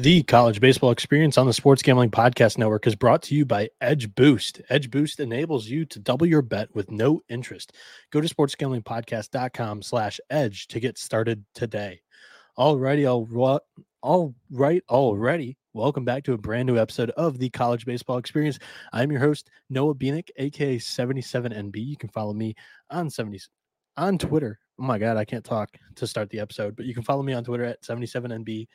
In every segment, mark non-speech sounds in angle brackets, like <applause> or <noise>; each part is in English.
The college baseball experience on the Sports Gambling Podcast Network is brought to you by Edge Boost. Edge Boost enables you to double your bet with no interest. Go to sportsgamblingpodcast.com slash edge to get started today. Alrighty, all, all right, already. Welcome back to a brand new episode of the College Baseball Experience. I'm your host, Noah Bieniek, aka 77NB. You can follow me on 70 on Twitter. Oh my god, I can't talk to start the episode, but you can follow me on Twitter at 77NB.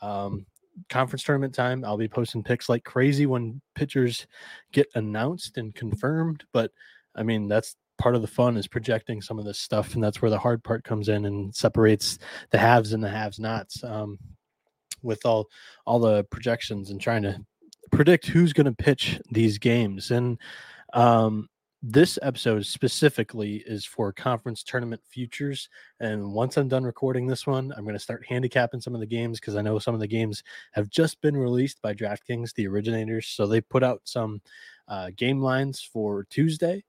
Um, conference tournament time, I'll be posting picks like crazy when pitchers get announced and confirmed. But I mean, that's part of the fun is projecting some of this stuff, and that's where the hard part comes in and separates the haves and the haves nots. Um, with all all the projections and trying to predict who's going to pitch these games and um this episode specifically is for conference tournament futures. And once I'm done recording this one, I'm going to start handicapping some of the games because I know some of the games have just been released by DraftKings, the originators. So they put out some uh, game lines for Tuesday.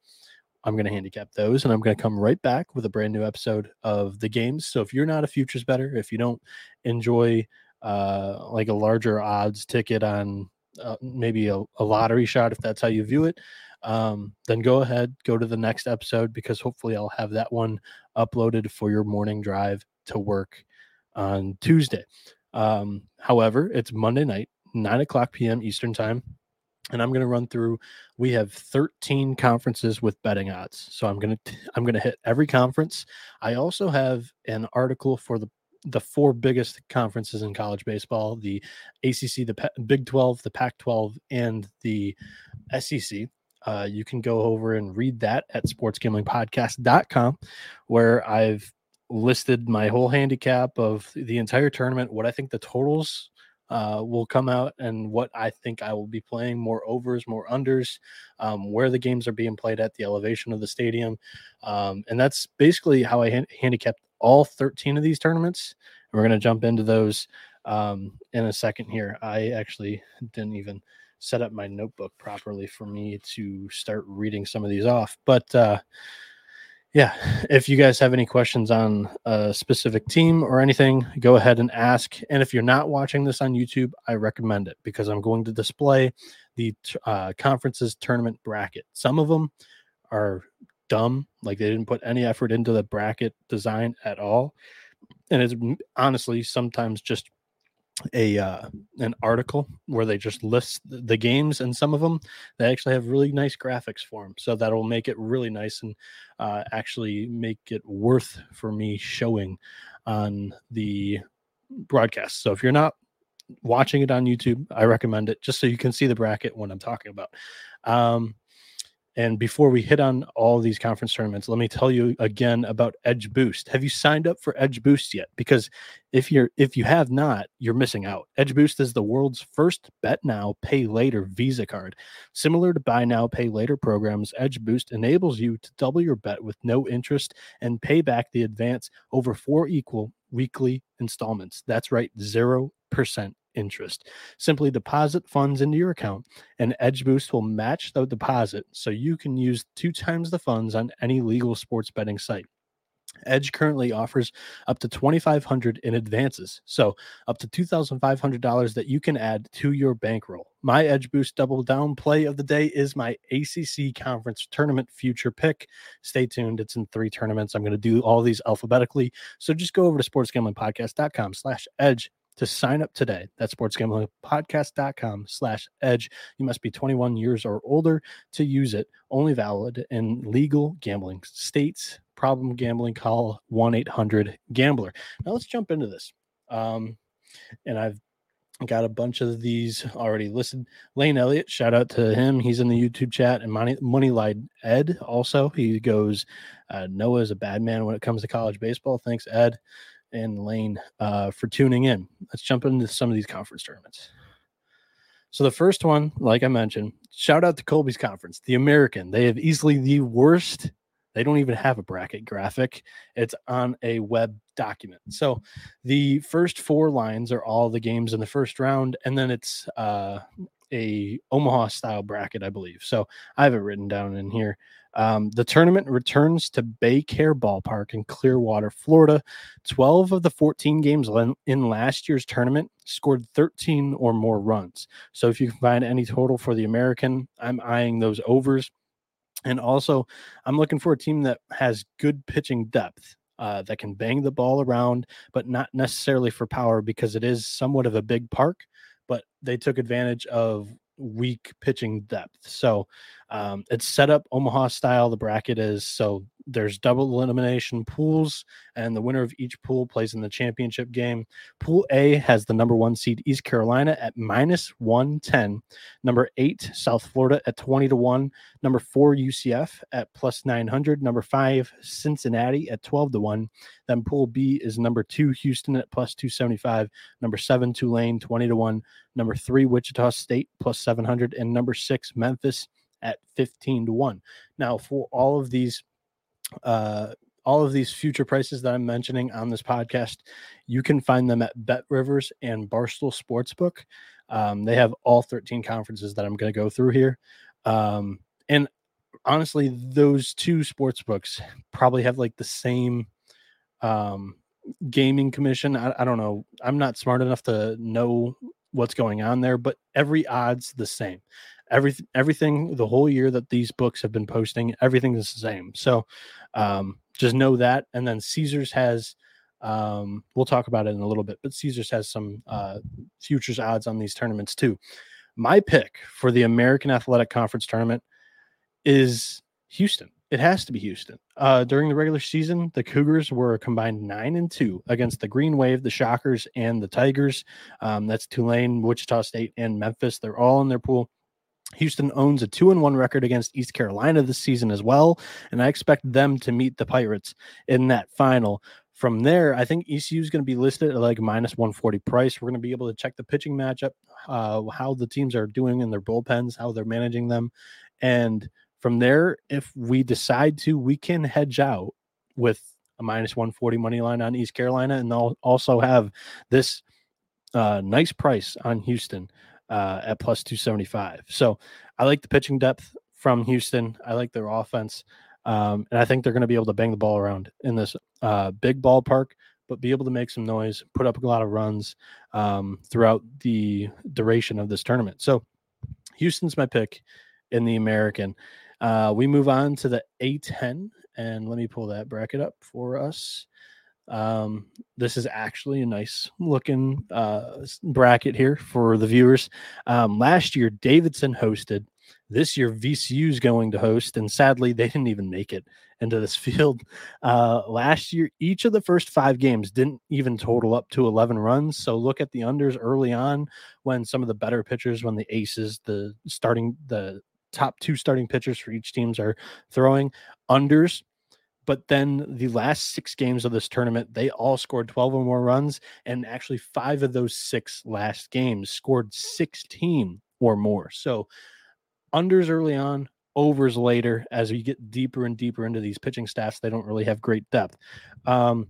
I'm going to handicap those and I'm going to come right back with a brand new episode of the games. So if you're not a futures better, if you don't enjoy uh, like a larger odds ticket on uh, maybe a, a lottery shot, if that's how you view it, um, then go ahead, go to the next episode because hopefully I'll have that one uploaded for your morning drive to work on Tuesday. Um, however, it's Monday night, 9 o'clock p.m. Eastern Time. And I'm going to run through. We have 13 conferences with betting odds, so I'm going to I'm going to hit every conference. I also have an article for the the four biggest conferences in college baseball: the ACC, the Big 12, the Pac-12, and the SEC. Uh, you can go over and read that at sportsgamblingpodcast.com, where I've listed my whole handicap of the entire tournament, what I think the totals uh, will come out, and what I think I will be playing more overs, more unders, um, where the games are being played at, the elevation of the stadium. Um, and that's basically how I handicapped all 13 of these tournaments. And we're going to jump into those um, in a second here. I actually didn't even set up my notebook properly for me to start reading some of these off. But uh, yeah, if you guys have any questions on a specific team or anything, go ahead and ask. And if you're not watching this on YouTube, I recommend it because I'm going to display the uh, conferences tournament bracket. Some of them are dumb, like they didn't put any effort into the bracket design at all. And it's honestly sometimes just a uh, an article where they just list the games and some of them they actually have really nice graphics for them so that'll make it really nice and uh, actually make it worth for me showing on the broadcast. So if you're not watching it on youtube i recommend it just so you can see the bracket when i'm talking about. Um, and before we hit on all these conference tournaments, let me tell you again about Edge Boost. Have you signed up for Edge Boost yet? Because if you're if you have not, you're missing out. Edge Boost is the world's first bet now, pay later Visa card. Similar to buy now, pay later programs, Edge Boost enables you to double your bet with no interest and pay back the advance over four equal weekly installments. That's right, 0% interest. Simply deposit funds into your account, and Edge Boost will match the deposit so you can use two times the funds on any legal sports betting site. Edge currently offers up to 2500 in advances, so up to $2,500 that you can add to your bankroll. My Edge Boost double down play of the day is my ACC conference tournament future pick. Stay tuned. It's in three tournaments. I'm going to do all these alphabetically. So just go over to sportsgamblingpodcast.com slash edge to sign up today. That's sportsgamblingpodcast.com slash edge. You must be 21 years or older to use it. Only valid in legal gambling states. Problem gambling, call 1-800-GAMBLER. Now let's jump into this. Um, and I've got a bunch of these already listed. Lane Elliott, shout out to him. He's in the YouTube chat. And Money, Moneyline Ed also. He goes, uh, Noah is a bad man when it comes to college baseball. Thanks, Ed and Lane uh, for tuning in. Let's jump into some of these conference tournaments. So the first one, like I mentioned, shout out to Colby's conference, the American. They have easily the worst. They don't even have a bracket graphic. It's on a web document. So the first four lines are all the games in the first round, and then it's uh, a Omaha style bracket, I believe. So I have it written down in here. Um, the tournament returns to Baycare Ballpark in Clearwater, Florida. 12 of the 14 games in last year's tournament scored 13 or more runs. So if you can find any total for the American, I'm eyeing those overs. And also, I'm looking for a team that has good pitching depth. Uh, that can bang the ball around, but not necessarily for power because it is somewhat of a big park. But they took advantage of weak pitching depth. So um, it's set up Omaha style. The bracket is so there's double elimination pools, and the winner of each pool plays in the championship game. Pool A has the number one seed East Carolina at minus 110, number eight South Florida at 20 to 1, number four UCF at plus 900, number five Cincinnati at 12 to 1. Then Pool B is number two Houston at plus 275, number seven Tulane 20 to 1, number three Wichita State plus 700, and number six Memphis at 15 to 1. Now, for all of these uh, all of these future prices that I'm mentioning on this podcast, you can find them at Bet Rivers and Barstool Sportsbook. Um, they have all 13 conferences that I'm going to go through here. Um, and honestly, those two sports books probably have like the same um, gaming commission. I, I don't know. I'm not smart enough to know what's going on there, but every odd's the same everything everything the whole year that these books have been posting everything is the same so um, just know that and then caesars has um, we'll talk about it in a little bit but caesars has some uh, futures odds on these tournaments too my pick for the american athletic conference tournament is houston it has to be Houston. Uh, during the regular season, the Cougars were combined nine and two against the Green Wave, the Shockers, and the Tigers. Um, that's Tulane, Wichita State, and Memphis. They're all in their pool. Houston owns a two and one record against East Carolina this season as well, and I expect them to meet the Pirates in that final. From there, I think ECU is going to be listed at like minus 140 price. We're going to be able to check the pitching matchup, uh, how the teams are doing in their bullpens, how they're managing them. And from there, if we decide to, we can hedge out with a minus 140 money line on East Carolina. And they'll also have this uh, nice price on Houston uh, at plus 275. So I like the pitching depth from Houston. I like their offense. Um, and I think they're going to be able to bang the ball around in this uh, big ballpark, but be able to make some noise, put up a lot of runs um, throughout the duration of this tournament. So Houston's my pick in the American. Uh, we move on to the A10, and let me pull that bracket up for us. Um, this is actually a nice looking uh, bracket here for the viewers. Um, last year, Davidson hosted. This year, VCU is going to host, and sadly, they didn't even make it into this <laughs> field. Uh, last year, each of the first five games didn't even total up to 11 runs. So look at the unders early on when some of the better pitchers, when the aces, the starting, the top two starting pitchers for each teams are throwing unders but then the last six games of this tournament, they all scored 12 or more runs. And actually, five of those six last games scored 16 or more. So, unders early on, overs later. As we get deeper and deeper into these pitching staffs, they don't really have great depth. Um,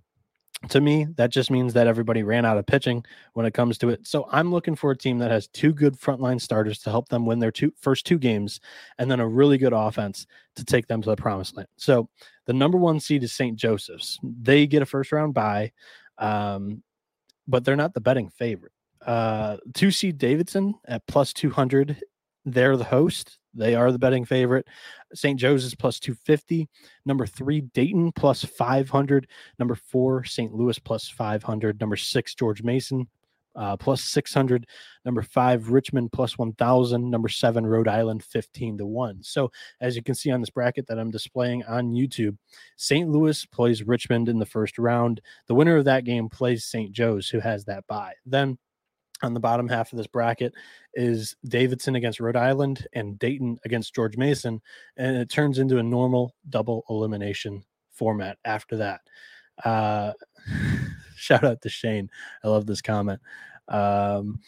to me, that just means that everybody ran out of pitching when it comes to it. So I'm looking for a team that has two good frontline starters to help them win their two first two games, and then a really good offense to take them to the promised land. So the number one seed is St. Joseph's. They get a first round bye, um, but they're not the betting favorite. Uh, two seed Davidson at plus 200. They're the host. They are the betting favorite. St. Joe's is plus 250. Number three, Dayton plus 500. Number four, St. Louis plus 500. Number six, George Mason uh, plus 600. Number five, Richmond plus 1,000. Number seven, Rhode Island 15 to 1. So, as you can see on this bracket that I'm displaying on YouTube, St. Louis plays Richmond in the first round. The winner of that game plays St. Joe's, who has that bye. Then on the bottom half of this bracket is Davidson against Rhode Island and Dayton against George Mason. And it turns into a normal double elimination format after that. Uh, <laughs> shout out to Shane. I love this comment. Um,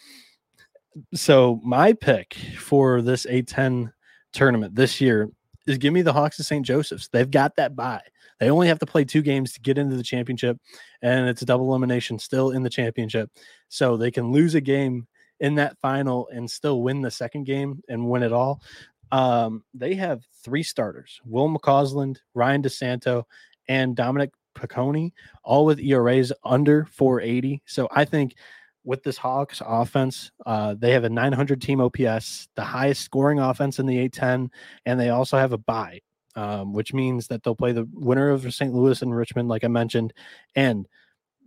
so, my pick for this A10 tournament this year is give me the Hawks of St. Joseph's. They've got that bye. They only have to play two games to get into the championship, and it's a double elimination still in the championship. So they can lose a game in that final and still win the second game and win it all. Um, they have three starters: Will McCausland, Ryan DeSanto, and Dominic Piconi, all with ERAs under 480. So I think with this Hawks offense, uh, they have a 900 team OPS, the highest scoring offense in the A10, and they also have a bye, um, which means that they'll play the winner of St. Louis and Richmond, like I mentioned, and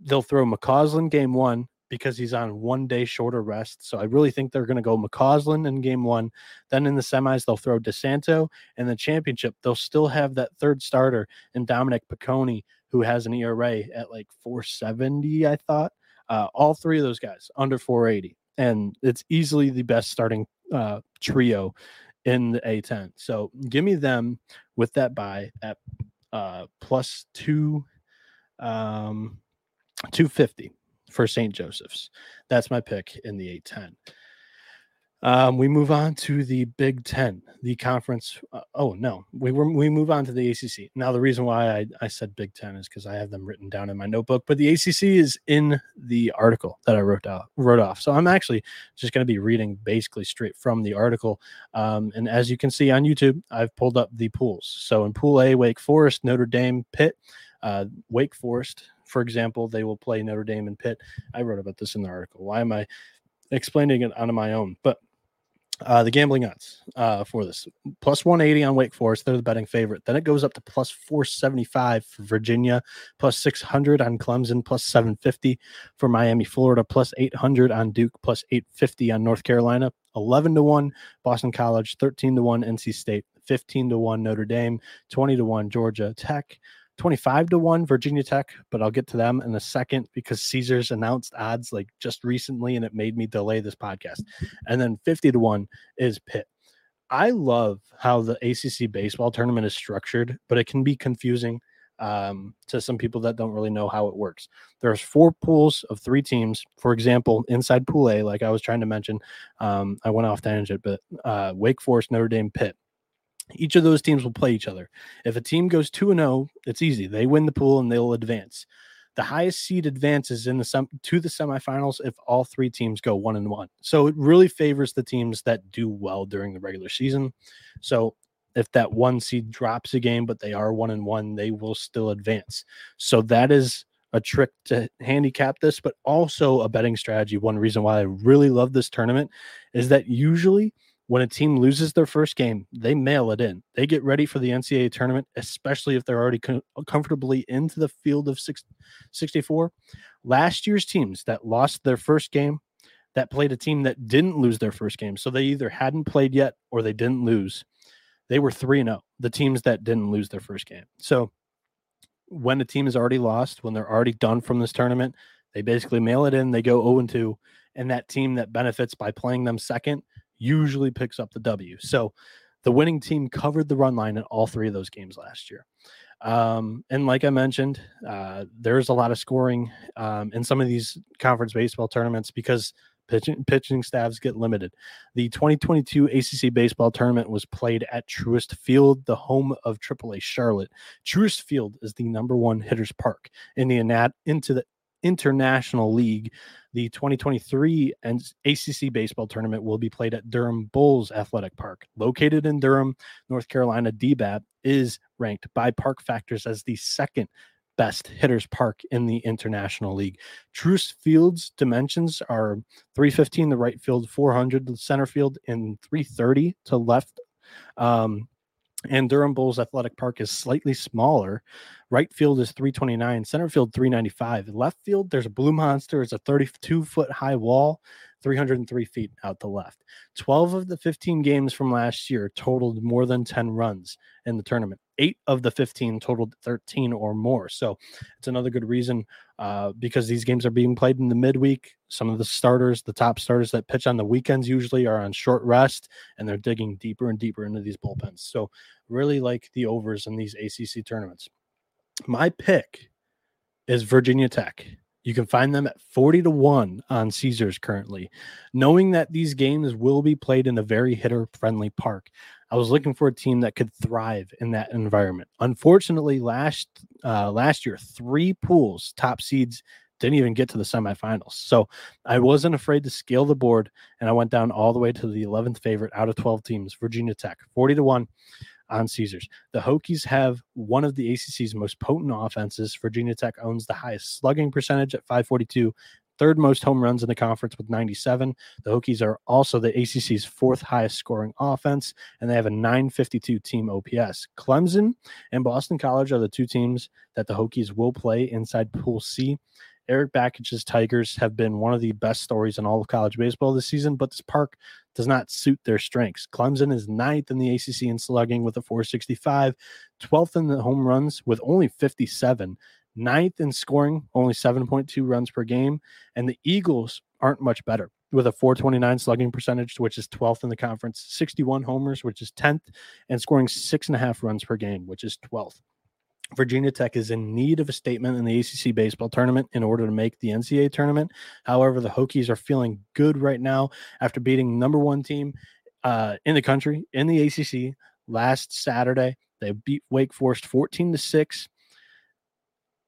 they'll throw McCausland game one because he's on one day shorter rest. So I really think they're going to go McCausland in game one. Then in the semis, they'll throw DeSanto. In the championship, they'll still have that third starter in Dominic Piconi, who has an ERA at like 470, I thought. Uh, all three of those guys under 480. And it's easily the best starting uh, trio in the A10. So give me them with that bye at uh, plus two, um, 250 for St. Joseph's. That's my pick in the A10. Um, we move on to the Big Ten, the conference. Uh, oh no, we were we move on to the ACC. Now the reason why I, I said Big Ten is because I have them written down in my notebook, but the ACC is in the article that I wrote out wrote off. So I'm actually just going to be reading basically straight from the article. Um, and as you can see on YouTube, I've pulled up the pools. So in Pool A, Wake Forest, Notre Dame, Pitt, uh, Wake Forest, for example, they will play Notre Dame and Pitt. I wrote about this in the article. Why am I explaining it on my own? But uh, the gambling odds uh, for this plus 180 on Wake Forest. They're the betting favorite. Then it goes up to plus 475 for Virginia, plus 600 on Clemson, plus 750 for Miami, Florida, plus 800 on Duke, plus 850 on North Carolina, 11 to 1 Boston College, 13 to 1 NC State, 15 to 1 Notre Dame, 20 to 1 Georgia Tech, 25 to 1 Virginia Tech, but I'll get to them in a second because Caesars announced odds like just recently and it made me delay this podcast. And then 50 to 1 is Pitt. I love how the ACC baseball tournament is structured, but it can be confusing um, to some people that don't really know how it works. There's four pools of three teams. For example, inside Pool A, like I was trying to mention, um, I went off tangent, but uh, Wake Forest, Notre Dame, Pitt each of those teams will play each other. If a team goes 2 and 0, it's easy. They win the pool and they'll advance. The highest seed advances in the sem- to the semifinals if all three teams go 1 and 1. So it really favors the teams that do well during the regular season. So if that one seed drops a game but they are 1 and 1, they will still advance. So that is a trick to handicap this, but also a betting strategy. One reason why I really love this tournament is that usually when a team loses their first game, they mail it in. They get ready for the NCAA tournament, especially if they're already com- comfortably into the field of six, 64. Last year's teams that lost their first game, that played a team that didn't lose their first game. So they either hadn't played yet or they didn't lose. They were 3 0, the teams that didn't lose their first game. So when a team is already lost, when they're already done from this tournament, they basically mail it in, they go 0 2. And that team that benefits by playing them second usually picks up the W. So the winning team covered the run line in all three of those games last year. Um, and like I mentioned, uh, there's a lot of scoring um, in some of these conference baseball tournaments because pitching, pitching staffs get limited. The 2022 ACC baseball tournament was played at Truist Field, the home of AAA Charlotte. Truist Field is the number one hitters park in the into the International League. The 2023 and ACC baseball tournament will be played at Durham Bulls Athletic Park, located in Durham, North Carolina. DBAP is ranked by Park Factors as the second best hitters park in the International League. Truist Field's dimensions are 315 the right field, 400 the center field, and 330 to left. Um, and Durham Bulls Athletic Park is slightly smaller. Right field is 329, center field 395. Left field, there's a Blue Monster. It's a 32 foot high wall, 303 feet out the left. 12 of the 15 games from last year totaled more than 10 runs in the tournament. Eight of the 15 totaled 13 or more. So it's another good reason uh, because these games are being played in the midweek. Some of the starters, the top starters that pitch on the weekends, usually are on short rest and they're digging deeper and deeper into these bullpens. So really like the overs in these ACC tournaments. My pick is Virginia Tech. You can find them at 40 to 1 on Caesars currently. Knowing that these games will be played in a very hitter friendly park, I was looking for a team that could thrive in that environment. Unfortunately, last uh, last year, three pools, top seeds didn't even get to the semifinals. So I wasn't afraid to scale the board, and I went down all the way to the 11th favorite out of 12 teams, Virginia Tech, 40 to 1 on Caesars. The Hokies have one of the ACC's most potent offenses. Virginia Tech owns the highest slugging percentage at 542, third most home runs in the conference with 97. The Hokies are also the ACC's fourth highest scoring offense, and they have a 952 team OPS. Clemson and Boston College are the two teams that the Hokies will play inside Pool C. Erik Bakich's Tigers have been one of the best stories in all of college baseball this season, but this park does not suit their strengths. Clemson is ninth in the ACC in slugging with a 465, 12th in the home runs with only 57, ninth in scoring, only 7.2 runs per game. And the Eagles aren't much better with a 429 slugging percentage, which is 12th in the conference, 61 homers, which is 10th, and scoring six and a half runs per game, which is 12th. Virginia Tech is in need of a statement in the ACC baseball tournament in order to make the NCAA tournament. However, the Hokies are feeling good right now after beating number one team uh, in the country in the ACC last Saturday. They beat Wake Forest 14 to 6.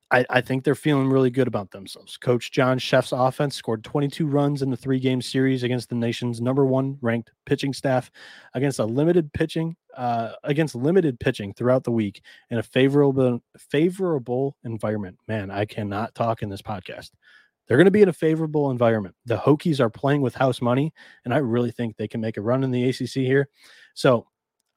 I, I, think they're feeling really good about themselves. Coach John Szefc's offense scored 22 runs in the three game series against the nation's number one ranked pitching staff against a limited pitching uh, against limited pitching throughout the week in a favorable favorable environment. Man, I cannot talk in this podcast. They're going to be in a favorable environment. The Hokies are playing with house money, and I really think they can make a run in the ACC here. So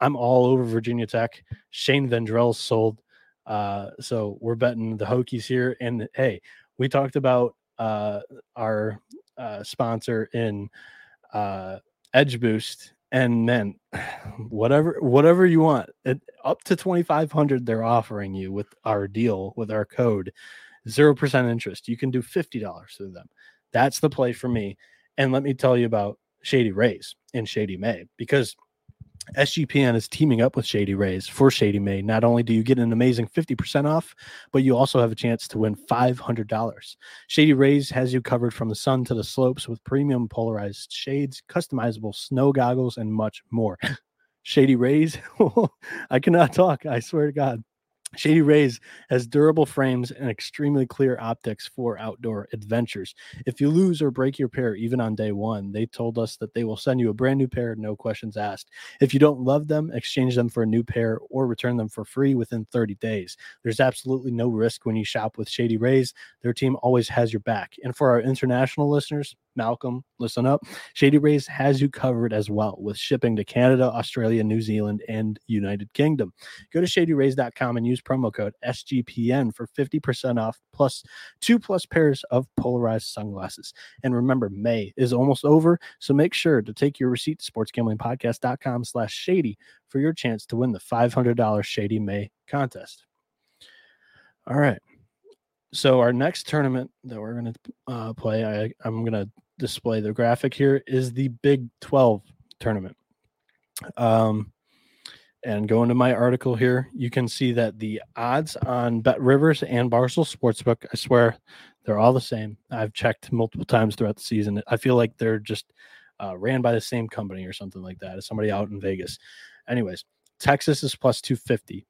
I'm all over Virginia Tech. Shane Vendrell sold. Uh, so we're betting the Hokies here. And hey, we talked about uh, our uh, sponsor in uh, Edge Boost, and then <sighs> whatever whatever you want, it, up to twenty five hundred, they're offering you with our deal with our code, zero percent interest. You can do fifty dollars through them. That's the play for me. And let me tell you about Shady Rays in Shady May because SGPN is teaming up with Shady Rays for Shady May. Not only do you get an amazing 50% off, but you also have a chance to win $500. Shady Rays has you covered from the sun to the slopes with premium polarized shades, customizable snow goggles, and much more. <gasps> Shady Rays, <laughs> I cannot talk. I swear to God. Shady Rays has durable frames and extremely clear optics for outdoor adventures. If you lose or break your pair even on day one, they told us that they will send you a brand new pair, no questions asked. If you don't love them, exchange them for a new pair or return them for free within 30 days. There's absolutely no risk when you shop with Shady Rays. Their team always has your back. And for our international listeners, Malcolm, listen up. Shady Rays has you covered as well with shipping to Canada, Australia, New Zealand, and United Kingdom. Go to shadyrays.com and use promo code SGPN for 50% off plus two plus pairs of polarized sunglasses. And remember, May is almost over, so make sure to take your receipt to sportsgamblingpodcast.com slash shady for your chance to win the $500 Shady May contest. All right so our next tournament that we're going to uh, play, I, I'm going to display the graphic here, is the Big 12 tournament. Um, and going to my article here, you can see that the odds on Bet Rivers and Barstool Sportsbook, I swear, they're all the same. I've checked multiple times throughout the season. I feel like they're just uh, ran by the same company or something like that. As somebody out in Vegas. Anyways, Texas is plus 250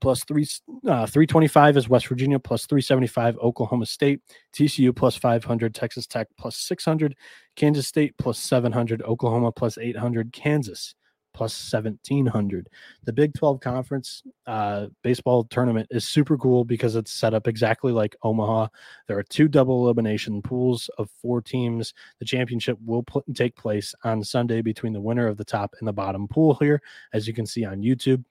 plus three uh, 325 is West Virginia plus 375 Oklahoma State. TCU plus 500 Texas Tech plus 600 Kansas State plus 700 Oklahoma plus 800 Kansas plus 1700 the Big 12 conference uh, baseball tournament is super cool because it's set up exactly like Omaha. There are two double elimination pools of four teams. The championship will take place on Sunday between the winner of the top and the bottom pool here as you can see on YouTube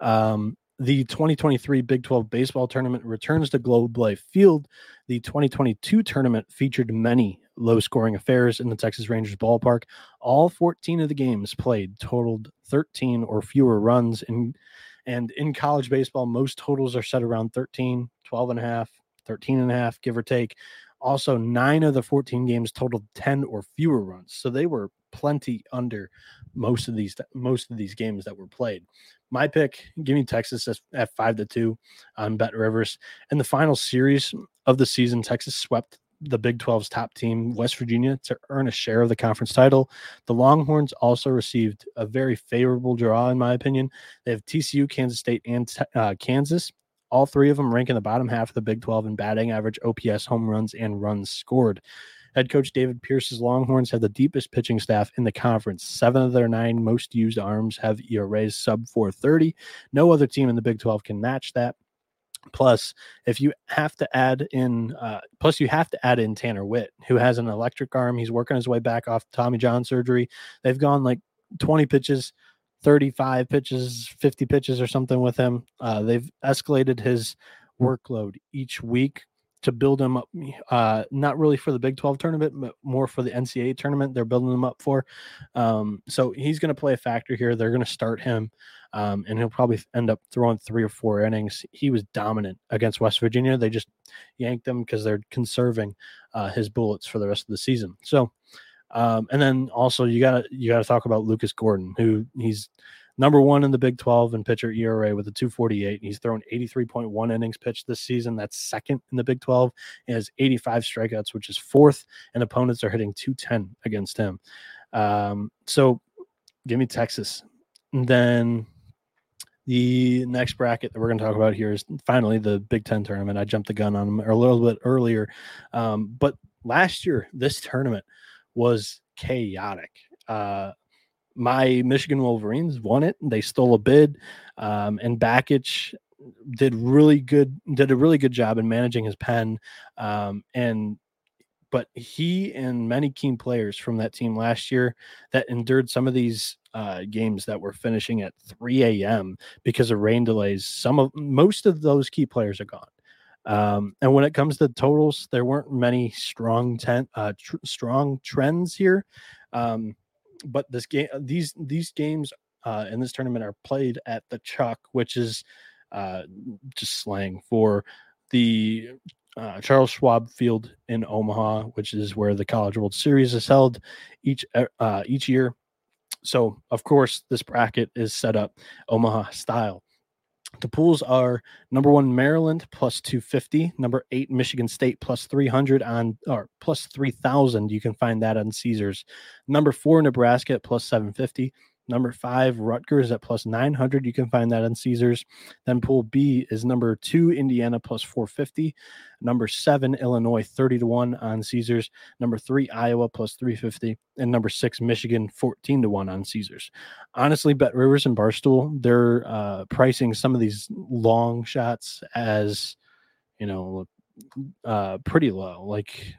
um, the 2023 Big 12 baseball tournament returns to Globe Life Field. The 2022 tournament featured many low scoring affairs in the Texas Rangers ballpark. All 14 of the games played totaled 13 or fewer runs. In, and in college baseball, most totals are set around 13, 12 and a half, 13 and a half, give or take. Also, nine of the 14 games totaled 10 or fewer runs. So they were plenty under most of these most of these games that were played. My pick, give me Texas at five to two on Bet Rivers. In the final series of the season, Texas swept the Big 12's top team, West Virginia, to earn a share of the conference title. The Longhorns also received a very favorable draw, in my opinion. They have TCU, Kansas State, and uh, Kansas All three of them rank in the bottom half of the Big 12 in batting average, OPS, home runs, and runs scored. Head coach David Pierce's Longhorns have the deepest pitching staff in the conference. Seven of their nine most used arms have ERAs sub 430. No other team in the Big 12 can match that. Plus, if you have to add in, uh, plus you have to add in Tanner Witt, who has an electric arm. He's working his way back off Tommy John surgery. They've gone like 20 pitches, 35 pitches, 50 pitches, or something with him. Uh, they've escalated his workload each week to build him up, uh, not really for the Big 12 tournament, but more for the NCAA tournament. They're building them up for. Um, so he's going to play a factor here. They're going to start him, um, and he'll probably end up throwing three or four innings. He was dominant against West Virginia. They just yanked him because they're conserving uh, his bullets for the rest of the season. So, um, and then also you got to you got to talk about Lucas Gordon, who he's number one in the Big 12 in pitcher ERA with a 248. and He's thrown 83.1 innings pitched this season. That's second in the Big 12. He has 85 strikeouts, which is fourth, and opponents are hitting 210 against him. Um, so give me Texas. And then the next bracket that we're going to talk about here is finally the Big Ten tournament. I jumped the gun on them a little bit earlier. Um, but last year, this tournament was chaotic. Uh, my Michigan Wolverines won it. They stole a bid, um, and Bakich did really good. Did a really good job in managing his pen, um, and but he and many key players from that team last year that endured some of these uh, games that were finishing at 3 a.m. because of rain delays. Some of most of those key players are gone. Um, and when it comes to totals, there weren't many strong ten, uh, tr- strong trends here. Um, but this game, these these games uh, in this tournament are played at the Chuck, which is uh, just slang for the uh, Charles Schwab Field in Omaha, which is where the College World Series is held each uh, each year. So, of course, this bracket is set up Omaha style. The pools are number one Maryland plus 250, number eight Michigan State plus 300 on or plus 3000. You can find that on Caesars. Number four Nebraska plus 750, Number five, Rutgers at plus 900. You can find that on Caesars. Then pool B is number two, Indiana plus 450. Number seven, Illinois 30 to 1 on Caesars. Number three, Iowa plus 350. And number six, Michigan 14 to 1 on Caesars. Honestly, Bet Rivers and Barstool, they're uh, pricing some of these long shots as, you know, uh, pretty low. Like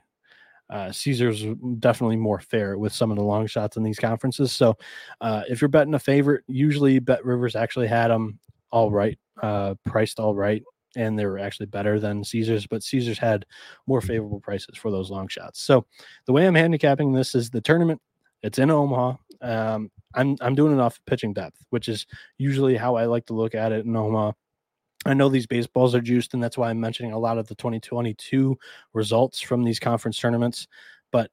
uh, Caesar's definitely more fair with some of the long shots in these conferences. So uh, if you're betting a favorite, usually Bet Rivers actually had them all right, uh, priced all right, and they were actually better than Caesar's, but Caesar's had more favorable prices for those long shots. So the way I'm handicapping this is the tournament. It's in Omaha. Um, I'm I'm doing it off pitching depth, which is usually how I like to look at it in Omaha. I know these baseballs are juiced, and that's why I'm mentioning a lot of the 2022 results from these conference tournaments. But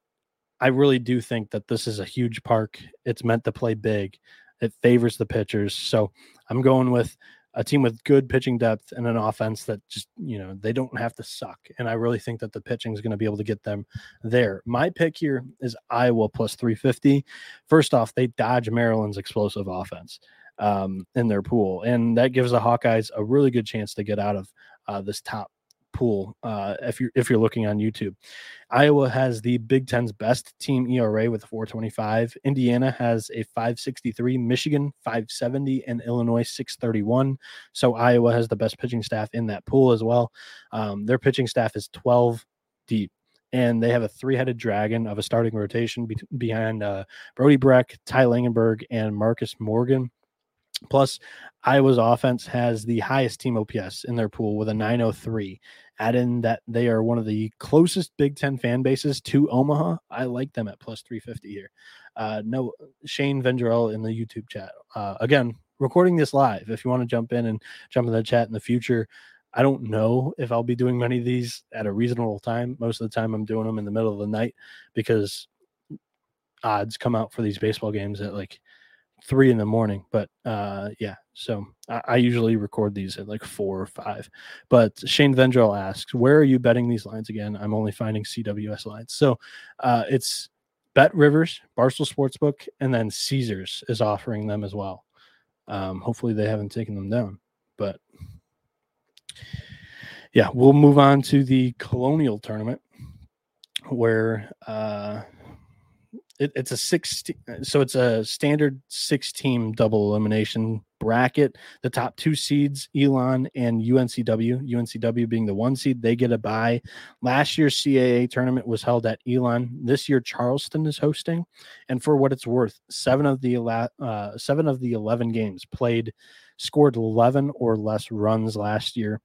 I really do think that this is a huge park. It's meant to play big. It favors the pitchers. So I'm going with a team with good pitching depth and an offense that just, you know, they don't have to suck. And I really think that the pitching is going to be able to get them there. My pick here is Iowa plus 350. First off, they dodge Maryland's explosive offense um, in their pool, and that gives the Hawkeyes a really good chance to get out of uh, this top pool uh, if you're if you're looking on YouTube. Iowa has the Big Ten's best team ERA with 425. Indiana has a 563, Michigan 570, and Illinois 631. So Iowa has the best pitching staff in that pool as well. Um, their pitching staff is 12 deep. And they have a three-headed dragon of a starting rotation be- behind uh, Brody Brecht, Ty Langenberg, and Marcus Morgan. Plus, Iowa's offense has the highest team OPS in their pool with a 903. Add in that they are one of the closest Big Ten fan bases to Omaha. I like them at plus 350 here. Uh, no, Shane Vendrell in the YouTube chat. Uh, again, recording this live. If you want to jump in and jump in the chat in the future, I don't know if I'll be doing many of these at a reasonable time. Most of the time, I'm doing them in the middle of the night because odds come out for these baseball games at like three in the morning. But uh, yeah, so I, I, usually record these at like four or five. But Shane Vendrell asks, where are you betting these lines again? I'm only finding CWS lines. So uh, it's Bet Rivers, Barstool Sportsbook, and then Caesars is offering them as well. Um, hopefully they haven't taken them down, but yeah, we'll move on to the Colonial tournament where uh, it, it's a six, so it's a standard six team double elimination bracket. The top two seeds, Elon and UNCW, UNCW being the one seed, they get a bye. Last year's CAA tournament was held at Elon. This year, Charleston is hosting. And for what it's worth, seven of the uh, seven of the eleven games played scored eleven or less runs last year.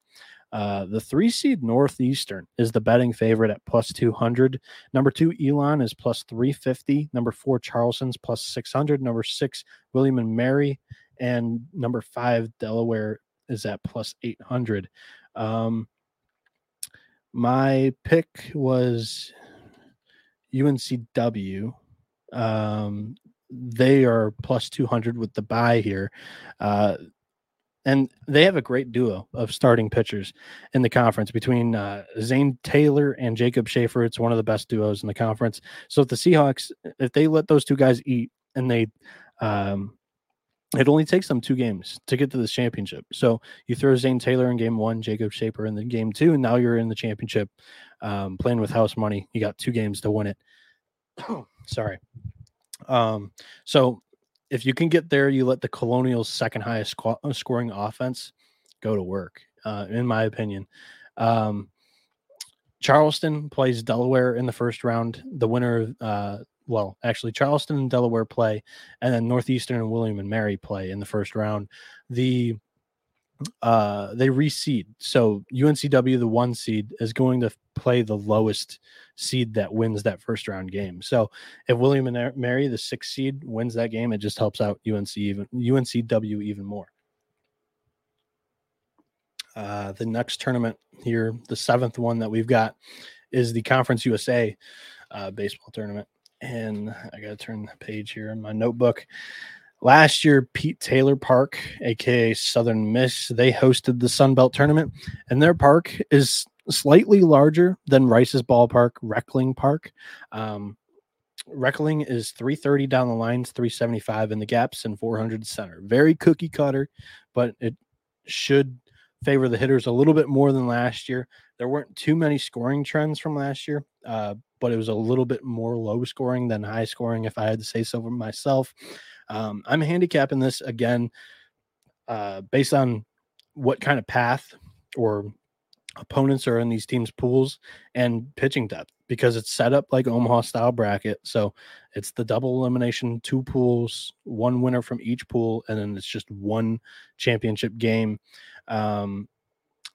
Uh, the three seed Northeastern is the betting favorite at plus 200. Number two, Elon is plus 350. Number four, Charleston's plus 600. Number six, William and Mary. And number five, Delaware is at plus 800. Um, my pick was UNCW. Um, they are plus 200 with the bye here. Uh, and they have a great duo of starting pitchers in the conference between uh, Zane Taylor and Jacob Schaefer. It's one of the best duos in the conference. So if the Seahawks, if they let those two guys eat and they, um, it only takes them two games to get to this championship. So you throw Zane Taylor in game one, Jacob Schaefer in the game two, and now you're in the championship, um, playing with house money. You got two games to win it. <clears throat> Sorry. Um, so if you can get there, you let the Colonials' second highest uh, scoring offense go to work, uh, in my opinion. Um, Charleston plays Delaware in the first round. The winner, uh, well, actually, Charleston and Delaware play, and then Northeastern and William and Mary play in the first round. The uh, they reseed. So UNCW, the one seed, is going to play the lowest seed that wins that first round game. So if William and Mary, the sixth seed, wins that game, it just helps out UNC even UNCW even more. Uh, the next tournament here, the seventh one that we've got, is the Conference USA uh, baseball tournament. And I got to turn the page here in my notebook. Last year, Pete Taylor Park, aka Southern Miss, they hosted the Sun Belt tournament, and their park is slightly larger than Rice's ballpark, Reckling Park. Um, Reckling is 330 down the lines, 375 in the gaps, and 400 center. Very cookie cutter, but it should favor the hitters a little bit more than last year. There weren't too many scoring trends from last year, uh, but it was a little bit more low scoring than high scoring, if I had to say so myself. Um, I'm handicapping this again uh, based on what kind of path or opponents are in these teams' pools and pitching depth because it's set up like Omaha style bracket. So it's the double elimination, two pools, one winner from each pool, and then it's just one championship game. Um,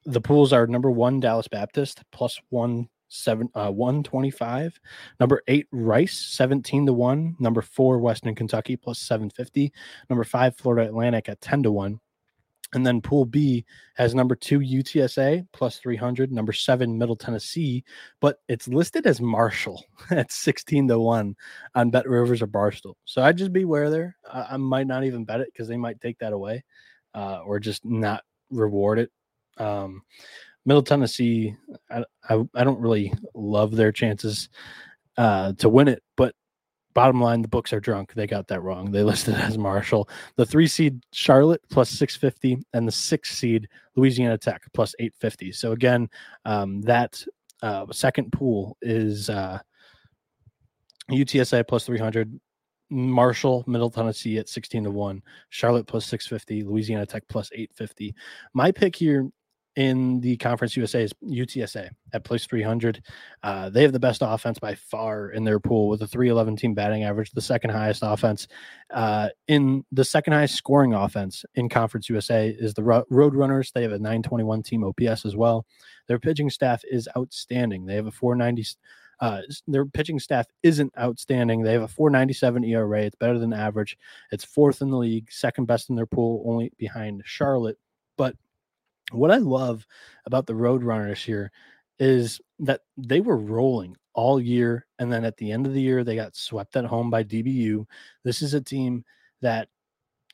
the pools are number one Dallas Baptist plus one seven uh 125 number eight rice 17 to 1 number four western kentucky plus 750 number five florida atlantic at 10 to 1 and then pool b has number two utsa plus 300 number seven middle tennessee but it's listed as marshall <laughs> at 16 to 1 on bet rivers or barstool. So i'd just beware there. I, I might not even bet it because they might take that away uh, or just not reward it. Um Middle Tennessee, I, I, I don't really love their chances uh, to win it, but bottom line, the books are drunk. They got that wrong. They <laughs> listed as Marshall. The three seed Charlotte plus 650 and the six seed Louisiana Tech plus 850. So again, um, that uh, second pool is uh, UTSA plus 300, Marshall, Middle Tennessee at 16 to 1, Charlotte plus 650, Louisiana Tech plus 850. My pick here in the Conference USA is UTSA at place 300. Uh, they have the best offense by far in their pool with a 311 team batting average, the second highest offense. Uh, in the second highest scoring offense in Conference USA is the Ro- Roadrunners. They have a 921 team OPS as well. Their pitching staff is outstanding. They have a 490. Uh, their pitching staff isn't outstanding. They have a 497 ERA. It's better than average. It's fourth in the league, second best in their pool, only behind Charlotte. But what I love about the Roadrunners here is that they were rolling all year. And then at the end of the year, they got swept at home by DBU. This is a team that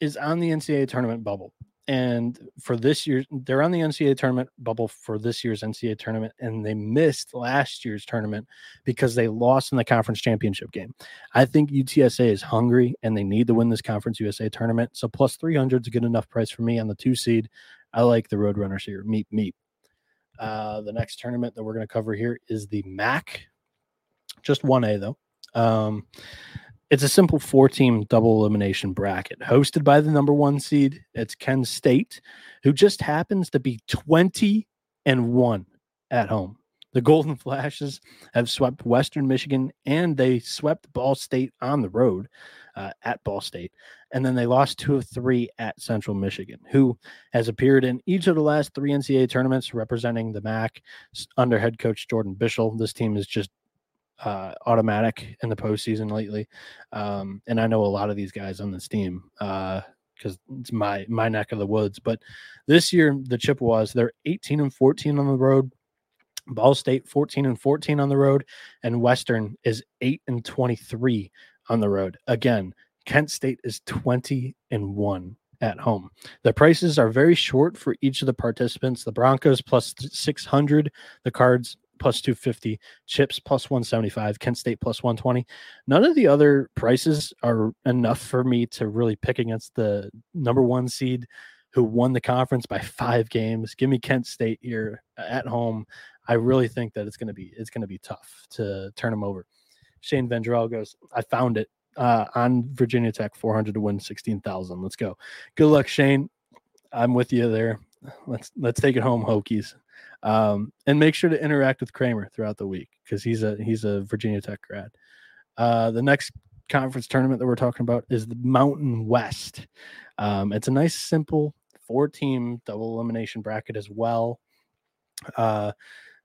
is on the NCAA tournament bubble. And for this year, they're on the NCAA tournament bubble for this year's NCAA tournament, and they missed last year's tournament because they lost in the conference championship game. I think UTSA is hungry and they need to win this conference USA tournament. So plus 300 is a good enough price for me on the two seed. I like the Roadrunners here. Meet, meet. Uh, the next tournament that we're going to cover here is the MAC, just 1A though. Um, it's a simple four team double elimination bracket hosted by the number one seed. It's Kent State, who just happens to be 20 and one at home. The Golden <laughs> Flashes have swept Western Michigan and they swept Ball State on the road uh, at Ball State. And then they lost two of three at Central Michigan, who has appeared in each of the last three NCAA tournaments representing the MAC under head coach Jordan Bischel. This team is just uh, automatic in the postseason lately. Um, and I know a lot of these guys on this team because uh, it's my my neck of the woods. But this year, the Chippewas they're 18 and 14 on the road. Ball State 14 and 14 on the road, and Western is 8 and 23 on the road. Again, Kent State is 20 and 1 at home. The prices are very short for each of the participants. The Broncos plus 600, the Cards plus 250, Chips plus 175, Kent State plus 120. None of the other prices are enough for me to really pick against the number one seed who won the conference by five games. Give me Kent State here uh, at home. I really think that it's going to be it's going to be tough to turn them over. Shane Vendrell goes, I found it uh, on Virginia Tech 400 to win 16,000. Let's go. Good luck, Shane. I'm with you there. Let's let's take it home, Hokies. Um, and make sure to interact with Kramer throughout the week because he's a he's a Virginia Tech grad. Uh, the next conference tournament that we're talking about is the Mountain West. Um, it's a nice, simple four team double elimination bracket as well. Uh,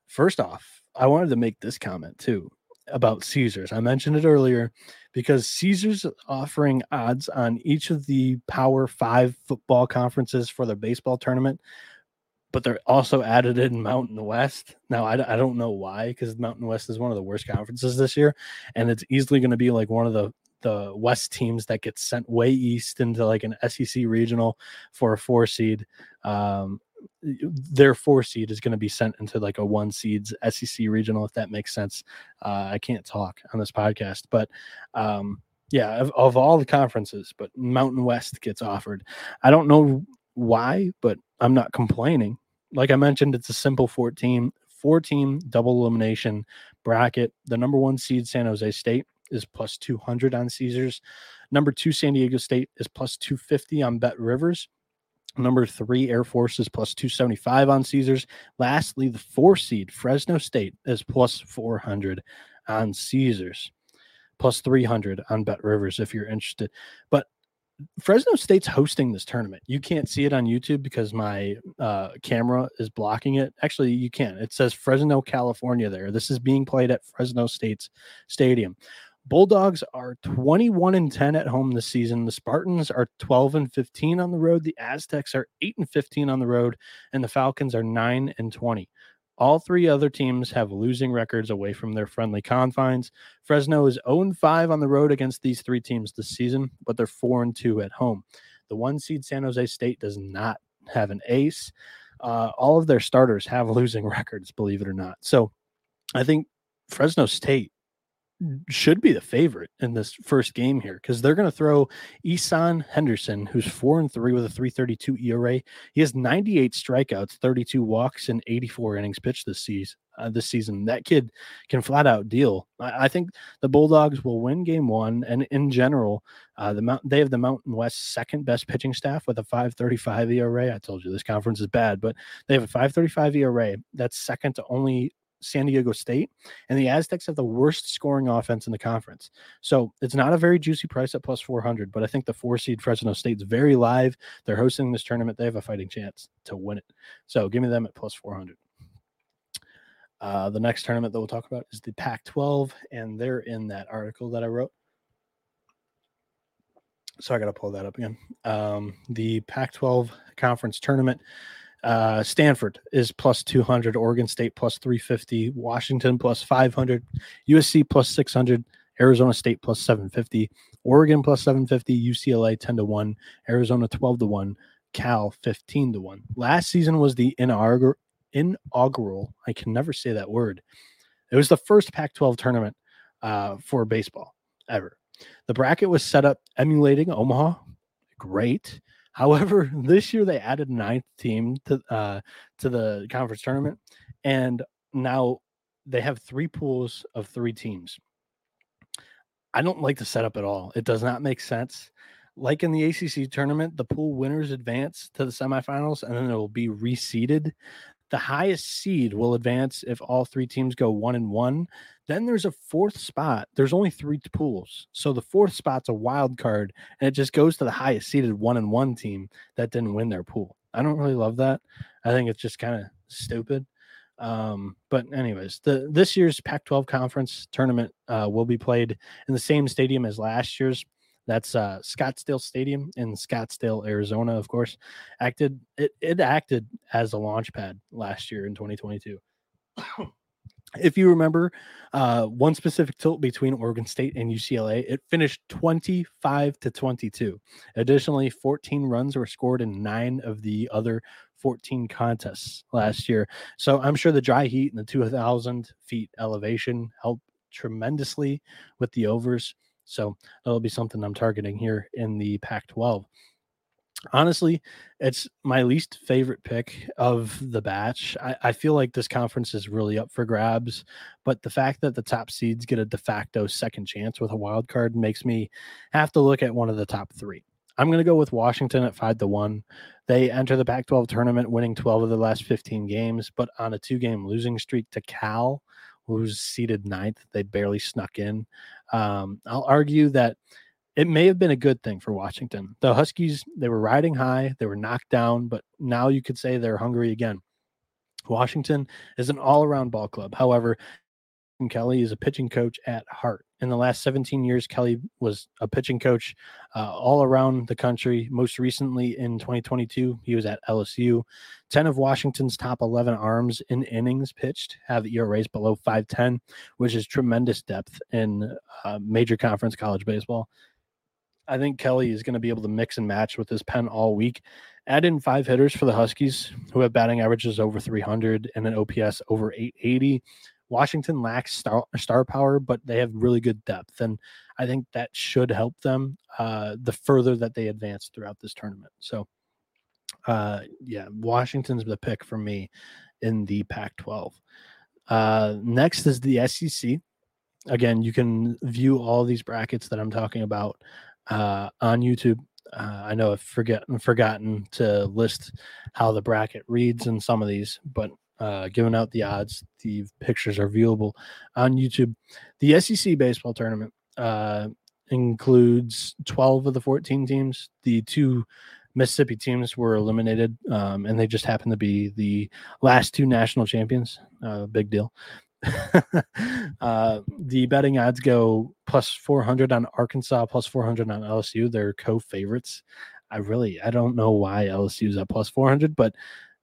first off, I wanted to make this comment too about Caesars. I mentioned it earlier because Caesars offering odds on each of the Power Five football conferences for their baseball tournament but they're also added in Mountain West. Now, I, I don't know why, because Mountain West is one of the worst conferences this year, and it's easily going to be like one of the the West teams that gets sent way east into like an SEC regional for a four seed. Um, their four seed is going to be sent into like a one seeds SEC regional, if that makes sense. Uh, I can't talk on this podcast, but um, yeah, of, of all the conferences, but Mountain West gets offered. I don't know why, but I'm not complaining like I mentioned, it's a simple 14 four team double elimination bracket. The number one seed, San Jose State, is plus 200 on Caesars. Number two, San Diego State is plus 250 on Bet Rivers. Number three, Air Force is plus 275 on Caesars. Lastly, the four seed, Fresno State, is plus 400 on Caesars, plus 300 on Bet Rivers if you're interested. But Fresno State's hosting this tournament. You can't see it on YouTube because my uh, camera is blocking it. Actually, you can. It says Fresno, California there. This is being played at Fresno State's stadium. Bulldogs are 21 and 10 at home this season. The Spartans are 12 and 15 on the road. The Aztecs are 8 and 15 on the road, and the Falcons are 9 and 20. All three other teams have losing records away from their friendly confines. Fresno is 0 5 on the road against these three teams this season, but they're 4 and 2 at home. The one seed San Jose State does not have an ace. Uh, all of their starters have <laughs> losing records, believe it or not. So I think Fresno State should be the favorite in this first game here because they're going to throw Isan Henderson, who's four and three with a 332 ERA. He has 98 strikeouts, 32 walks, and 84 innings pitched this season. Uh, this season, that kid can flat out deal. I, I, think the Bulldogs will win Game One, and in general, uh, the Mount they have the Mountain West second best pitching staff with a 5.35 ERA. I told you this conference is bad, but they have a 5.35 ERA. That's second to only San Diego State, and the Aztecs have the worst scoring offense in the conference. So it's not a very juicy price at plus 400, but I think the four seed Fresno State's very live. They're hosting this tournament. They have a fighting chance to win it. So give me them at plus 400. Uh, the next tournament that we'll talk about is the Pac 12, and they're in that article that I wrote. So I got to pull that up again. Um, the Pac 12 conference tournament uh, Stanford is plus 200, Oregon State plus 350, Washington plus 500, USC plus 600, Arizona State plus 750, Oregon plus 750, UCLA 10 to 1, Arizona 12 to 1, Cal 15 to 1. Last season was the inaugural, inaugural, I can never say that word. It was the first Pac 12 tournament uh, for baseball ever. The bracket was set up emulating Omaha. Great. However, <laughs> this year they added ninth team to uh, to the conference tournament, And now they have three pools of three teams. I don't like the setup at all. It does not make sense. Like in the ACC tournament, the pool winners advance to the semifinals and then it will be reseeded. The highest seed will advance if all three teams go one and one. Then there's a fourth spot. There's only three pools. So the fourth spot's a wild card and it just goes to the highest seeded one and one team that didn't win their pool. I don't really love that. I think it's just kind of stupid. Um, but anyways, the this year's Pac-12 conference tournament uh, will be played in the same stadium as last year's. That's uh, Scottsdale Stadium in Scottsdale, Arizona. Of course, acted it, it acted as a launch pad last year in 2022. if you remember, uh, one specific tilt between Oregon State and UCLA, it finished 25 to 22. Additionally, 14 runs were scored in nine of the other 14 contests last year. So I'm sure the dry heat and the 2,000 feet elevation helped tremendously with the overs. So that'll be something I'm targeting here in the Pac 12. Honestly, it's my least favorite pick of the batch. I, I, feel like this conference is really up for grabs, but the fact that the top seeds get a de facto second chance with a wild card makes me have to look at one of the top three. I'm going to go with Washington at five to one. They enter the Pac 12 tournament winning 12 of the last 15 games, but on a two game losing streak to Cal, who's seated ninth. They barely snuck in. Um, I'll argue that it may have been a good thing for Washington. The Huskies, they were riding high, they were knocked down, but now you could say they're hungry again. Washington is an all around ball club. However, Kelly is a pitching coach at heart. In the last 17 years, Kelly was a pitching coach uh, all around the country. Most recently in 2022, he was at LSU. 10 of Washington's top 11 arms in innings pitched have ERAs below 510, which is tremendous depth in uh, major conference college baseball. I think Kelly is going to be able to mix and match with his pen all week. Add in five hitters for the Huskies who have batting averages over 300 and an OPS over 880. Washington lacks star, star power, but they have really good depth. And I think that should help them uh, the further that they advance throughout this tournament. So, uh, yeah, Washington's the pick for me in the Pac 12. Uh, next is the SEC. Again, you can view all these brackets that I'm talking about uh, on YouTube. Uh, I know I've forget, forgotten to list how the bracket reads in some of these, but uh, giving out the odds. The pictures are viewable on YouTube. The SEC baseball tournament uh, includes 12 of the 14 teams. The two Mississippi teams were eliminated, um, and they just happen to be the last two national champions. Uh, big deal. <laughs> uh, the betting odds go plus 400 on Arkansas, plus 400 on LSU. They're co favorites. I really, I don't know why LSU is at plus 400, but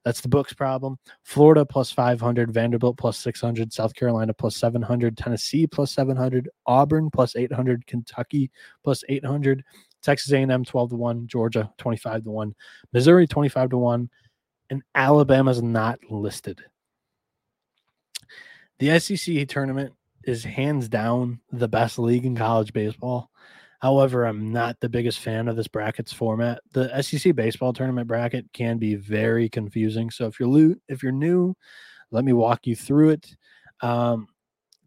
that's the books problem. Florida plus 500, Vanderbilt plus 600, South Carolina plus 700, Tennessee plus 700, Auburn plus 800, Kentucky plus 800, Texas A&M 12 to 1, Georgia 25 to 1, Missouri 25 to 1, and Alabama's not listed. The SEC tournament is hands down the best league in college baseball. However, I'm not the biggest fan of this brackets format. The SEC baseball tournament bracket can be very confusing. So if you're lo- if you're new, let me walk you through it. Um,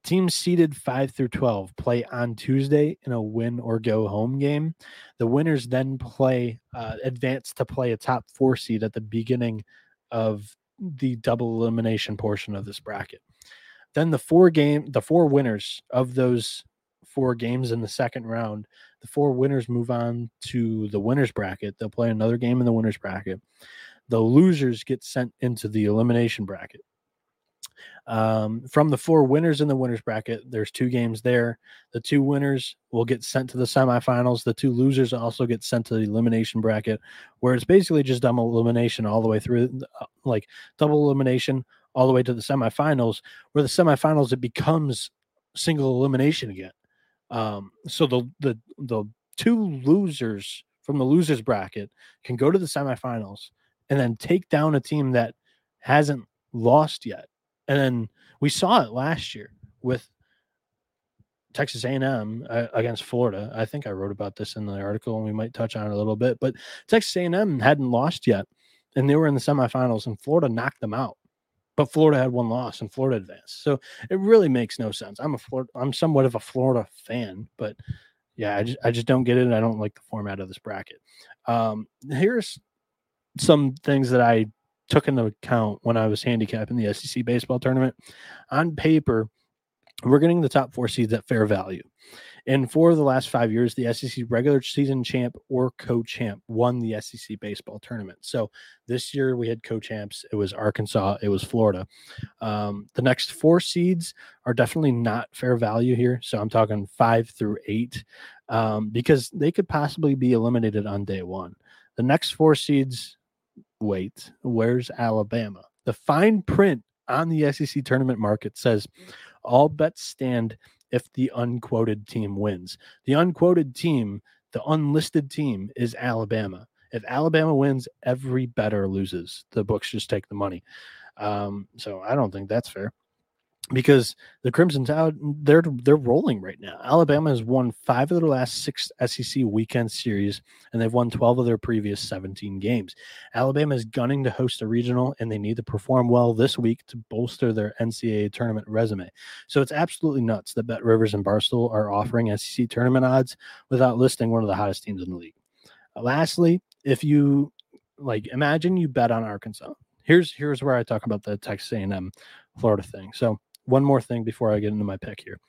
teams seeded 5 through 12 play on Tuesday in a win or go home game. The winners then play uh, advance to play a top 4 seed at the beginning of the double elimination portion of this bracket. Then the four game the four winners of those four games in the second round. The four winners move on to the winners bracket. They'll play another game in the winners bracket. The losers get sent into the elimination bracket. Um, from the four winners in the winners bracket, there's two games there. The two winners will get sent to the semifinals. The two losers also get sent to the elimination bracket, where it's basically just double elimination all the way through, uh, like double elimination all the way to the semifinals. Where the semifinals it becomes single elimination again. Um, so the the the two losers from the losers bracket can go to the semifinals and then take down a team that hasn't lost yet. And then we saw it last year with Texas A&M uh, against Florida. I think I wrote about this in the article, and we might touch on it a little bit. But Texas A&M hadn't lost yet, and they were in the semifinals, and Florida knocked them out. But Florida had one loss and Florida advanced. So it really makes no sense. I'm a Florida, I'm somewhat of a Florida fan, but yeah, I just, I just don't get it. I don't like the format of this bracket. Um, here's some things that I took into account when I was handicapping the SEC baseball tournament. On paper, we're getting the top four seeds at fair value. And for the last five years, the SEC regular season champ or co-champ won the SEC baseball tournament. So this year we had co-champs. It was Arkansas. It was Florida. Um, the next four seeds are definitely not fair value here. So I'm talking five through eight um, because they could possibly be eliminated on day one. The next four seeds, wait, where's Alabama? The fine print on the SEC tournament market says all bets stand if the unquoted team wins. The unquoted team, the unlisted team is Alabama. If Alabama wins, every better loses. The books just take the money. Um, so I don't think that's fair because the Crimson Tide they're they're rolling right now. Alabama has won five of their last six SEC weekend series, and they've won 12 of their previous 17 games. Alabama is gunning to host a regional, and they need to perform well this week to bolster their NCAA tournament resume. So it's absolutely nuts that Bet Rivers and Barstool are offering SEC tournament odds without listing one of the hottest teams in the league. Uh, lastly, if you like, imagine you bet on Arkansas. Here's here's where I talk about the Texas A&M Florida thing. So one more thing before I get into my pick here.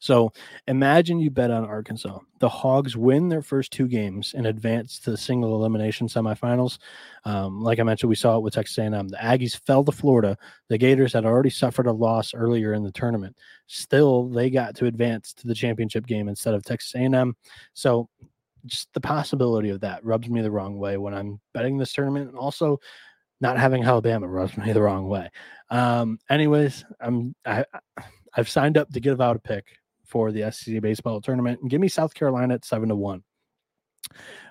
So imagine you bet on Arkansas. The Hogs win their first two games and advance to the single elimination semifinals. Um, like I mentioned, we saw it with Texas A&M. The Aggies fell to Florida. The Gators had already suffered a loss earlier in the tournament. Still, they got to advance to the championship game instead of Texas A&M. So just the possibility of that rubs me the wrong way when I'm betting this tournament. And also, not having Alabama rubs me the wrong way. Um, anyways, I'm I I've signed up to give out a pick for the SEC baseball tournament and give me South Carolina at seven to one.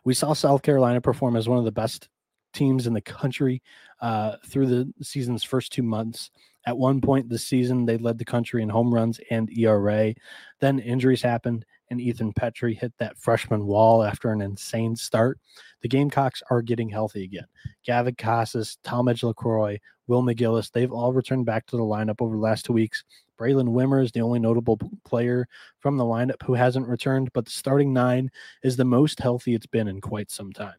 We saw South Carolina perform as one of the best teams in the country uh, through the season's first two months. At one point this season, they led the country in home runs and ERA. Then injuries happened, and Ethan Petry hit that freshman wall after an insane start. The Gamecocks are getting healthy again. Gavin Casas, Talmadge LeCroy, Will McGillis, they've all returned back to the lineup over the last two weeks. Braylen Wimmer is the only notable player from the lineup who hasn't returned, but the starting nine is the most healthy it's been in quite some time.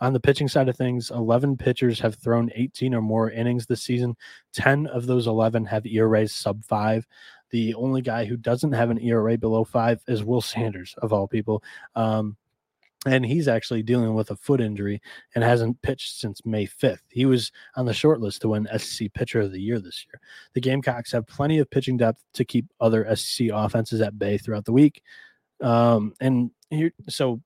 On the pitching side of things, 11 pitchers have thrown 18 or more innings this season. 10 of those 11 have ERAs sub five. The only guy who doesn't have an ERA below five is Will Sanders, of all people. Um, and he's actually dealing with a foot injury and hasn't pitched since May 5th. He was on the short list to win SEC Pitcher of the Year this year. The Gamecocks have plenty of pitching depth to keep other SEC offenses at bay throughout the week. Um, and here, so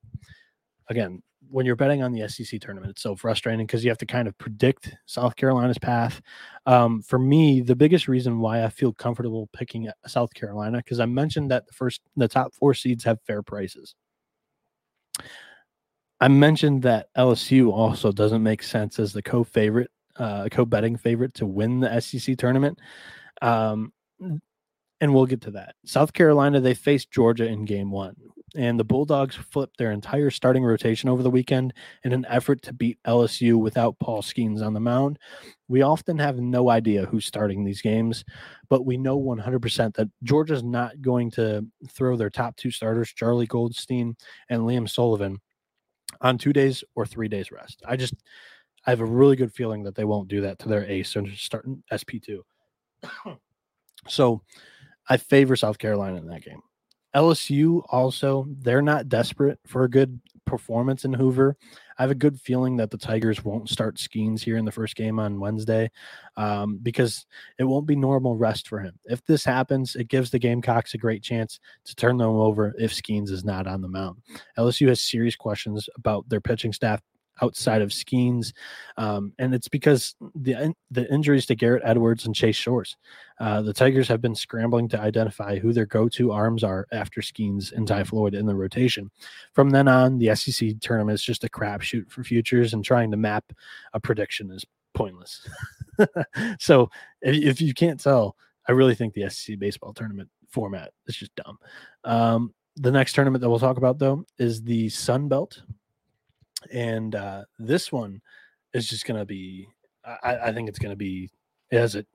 again, when you're betting on the SEC tournament, it's so frustrating because you have to kind of predict South Carolina's path. Um, for me, the biggest reason why I feel comfortable picking South Carolina because I mentioned that the first, the top four seeds have fair prices. I mentioned that LSU also doesn't make sense as the co-favorite, uh, co-betting favorite to win the SEC tournament. Um, and we'll get to that. South Carolina, they faced Georgia in game one, and the Bulldogs flipped their entire starting rotation over the weekend in an effort to beat LSU without Paul Skenes on the mound. We often have no idea who's starting these games, but we know 100% that Georgia's not going to throw their top two starters, Charlie Goldstein and Liam Sullivan, on two days or three days rest. I just, I have a really good feeling that they won't do that to their ace and starting SP2. <coughs> so, I favor South Carolina in that game. LSU also, they're not desperate for a good performance in Hoover. I have a good feeling that the Tigers won't start Skenes here in the first game on Wednesday um, because it won't be normal rest for him. If this happens, it gives the Gamecocks a great chance to turn them over if Skenes is not on the mound. LSU has serious questions about their pitching staff outside of Skenes, Um, and it's because the the injuries to Garrett Edwards and Chase Shores. Uh, the Tigers have been scrambling to identify who their go-to arms are after Skenes and Ty Floyd in the rotation. From then on, the SEC tournament is just a crapshoot for futures, and trying to map a prediction is pointless. <laughs> so if, if, you can't tell, I really think the SEC baseball tournament format is just dumb. Um, the next tournament that we'll talk about though is the Sun Belt, and uh, this one is just going to be. I, I, think it's going to be It has a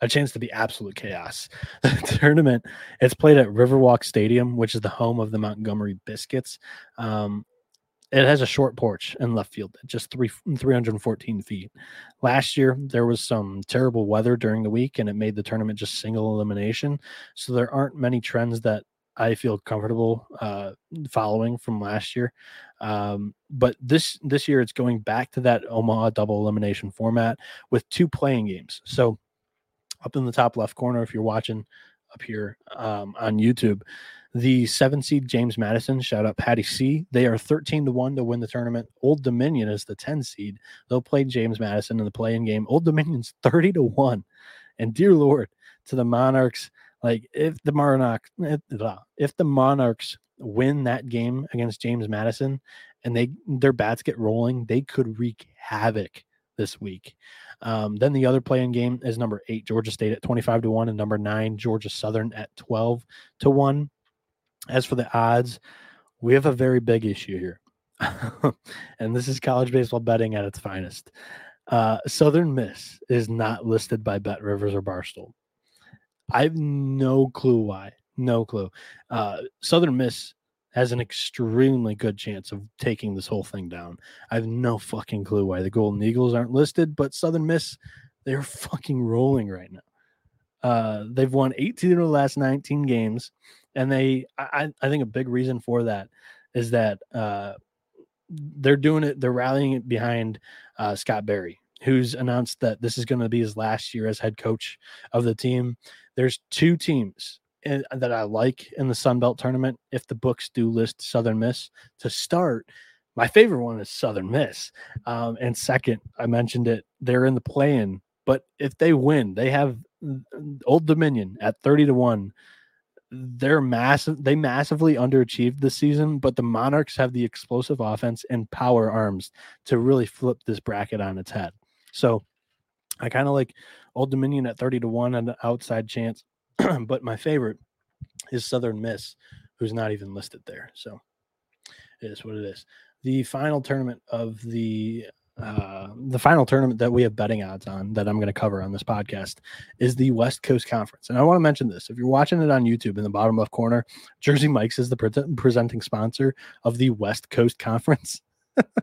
a chance to be absolute chaos. <laughs> The tournament it's played at Riverwalk Stadium, which is the home of the Montgomery Biscuits. Um, it has a short porch in left field, just three 314 feet. Last year, there was some terrible weather during the week, and it made the tournament just single elimination. So there aren't many trends that I feel comfortable uh, following from last year. Um, but this this year, it's going back to that Omaha double elimination format with two playing games. So up in the top left corner, if you're watching up here um, on YouTube, the seven seed James Madison, shout out Patty C. They are 13 to 1 to win the tournament. Old Dominion is the 10 seed. They'll play James Madison in the playing game. Old Dominion's 30 to 1. And dear Lord, to the Monarchs, like if the Monarchs if the Monarchs win that game against James Madison and they their bats get rolling, they could wreak havoc this week. Um, then the other playing game is number eight, Georgia State at 25 to 1, and number nine, Georgia Southern at 12 to 1. As for the odds, we have a very big issue here. <laughs> and this is college baseball betting at its finest. Uh, Southern Miss is not listed by Bet Rivers or Barstool. I have no clue why. No clue. Uh, Southern Miss has an extremely good chance of taking this whole thing down. I have no fucking clue why the Golden Eagles aren't listed, but Southern Miss, they're <laughs> fucking rolling right now. Uh, they've won 18 of the last 19 games, and they, I, I think a big reason for that is that uh, they're doing it. They're rallying it behind uh, Scott Berry, who's announced that this is going to be his last year as head coach of the team. There's two teams in, that I like in the Sun Belt tournament, if the books do list Southern Miss to start, my favorite one is Southern Miss. Um, and second, I mentioned it, they're in the play in, but if they win, they have Old Dominion at 30 to 1. They're massive, they massively underachieved this season, but the Monarchs have the explosive offense and power arms to really flip this bracket on its head. So I kind of like Old Dominion at 30 to 1 an outside chance. <clears throat> but my favorite is Southern Miss, who's not even listed there. So it is what it is. The final tournament of the uh, the final tournament that we have betting odds on that I'm going to cover on this podcast is the West Coast Conference. And I want to mention this if you're watching it on YouTube in the bottom left corner, Jersey Mike's is the pre- presenting sponsor of the West Coast Conference.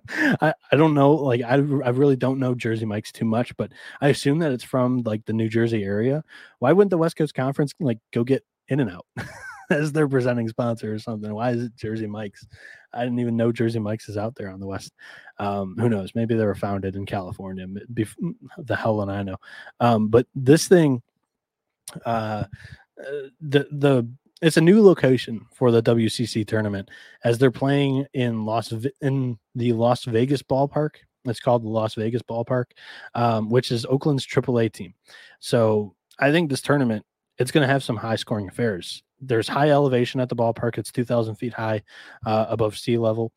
I, I don't know like I, I really don't know jersey mike's too much but i assume that it's from like the new jersey area. Why wouldn't the west coast conference like go get in and out <laughs> as their presenting sponsor or something? Why is it jersey mike's? I didn't even know jersey mike's is out there on the west um, who knows? Maybe they were founded in california bef- the hell and i know. Um, but this thing uh, uh the the it's a new location for the WCC tournament as they're playing in Las in the Las Vegas ballpark. It's called the Las Vegas ballpark, um, which is Oakland's AAA team. So I think this tournament it's going to have some high scoring affairs. There's high elevation at the ballpark. It's 2,000 feet high uh, above sea level,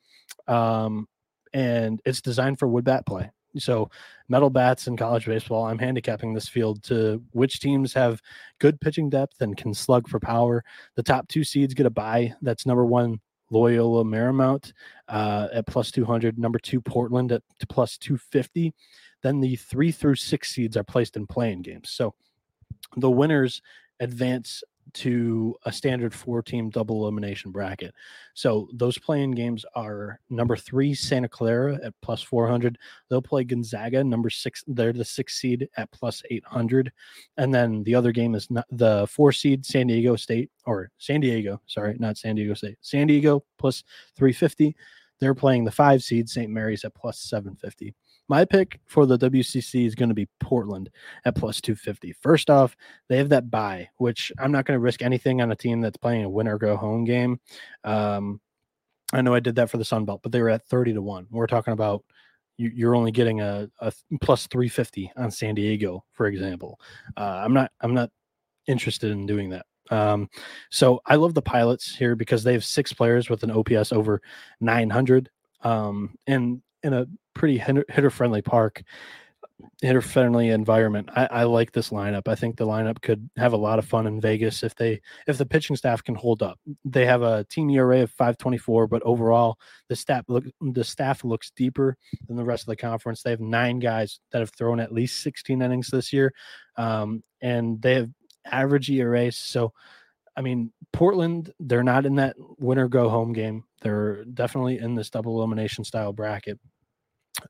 um, and it's designed for wood bat play. So, metal bats in college baseball, I'm handicapping this field to which teams have good pitching depth and can slug for power. The top two seeds get a buy. That's number one, Loyola Marymount uh, at plus 200, number two, Portland at plus 250. Then the three through six seeds are placed in playing games. So, the winners advance to a standard four team double elimination bracket. So those playing games are number three, Santa Clara at plus 400. They'll play Gonzaga, number six. They're the six seed at plus 800. And then the other game is the four seed San Diego State or San Diego, sorry, not San Diego State, San Diego plus 350. They're playing the five seed St. Mary's at plus 750. My pick for the WCC is going to be Portland at plus 250. First off, they have that buy, which I'm not going to risk anything on a team that's playing a win or go home game. Um, I know I did that for the Sun Belt, but they were at 30 to 1. We're talking about you, are only getting a, a plus 350 on San Diego, for example. Uh, I'm not I'm not interested in doing that. Um, so I love the pilots here because they have six players with an OPS over 900. Um, and in a pretty hitter friendly park. hitter friendly environment. I, I, like this lineup. I think the lineup could have a lot of fun in Vegas if they if the pitching staff can hold up. They have a team ERA of 524, but overall the staff look the staff looks deeper than the rest of the conference. They have nine guys that have thrown at least 16 innings this year, um, and they have average ERAs. So, I mean, Portland they're not in that winner go home game. They're definitely in this double elimination style bracket.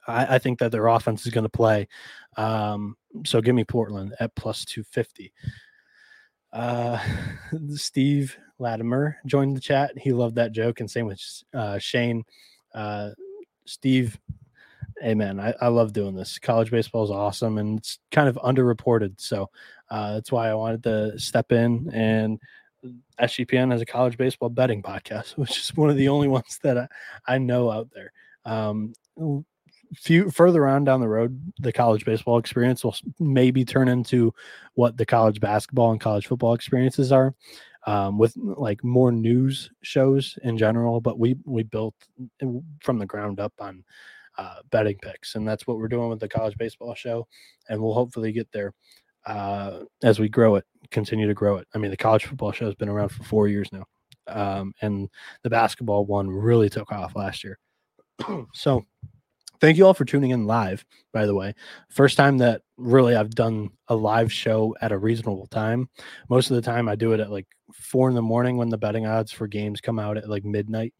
I, I think that their offense is going to play. Um, so give me Portland at plus 250. Uh, <laughs> Steve Latimer joined the chat. He loved that joke, and same with uh, Shane. Uh, Steve, hey I, I love doing this. College baseball is awesome, and it's kind of underreported. So uh, that's why I wanted to step in. And SGPN has a college baseball betting podcast, <laughs> which is one of the only ones that I, I know out there. Um, few further on down the road, the college baseball experience will maybe turn into what the college basketball and college football experiences are, um, with like more news shows in general. But we we built from the ground up on uh, betting picks, and that's what we're doing with the college baseball show, and we'll hopefully get there uh, as we grow it, continue to grow it. I mean, the college football show has been around for four years now, um, and the basketball one really took off last year. <clears throat> so Thank you all for tuning in live, by the way. First time that really I've done a live show at a reasonable time. Most of the time I do it at like four in the morning when the betting odds for games come out at like midnight.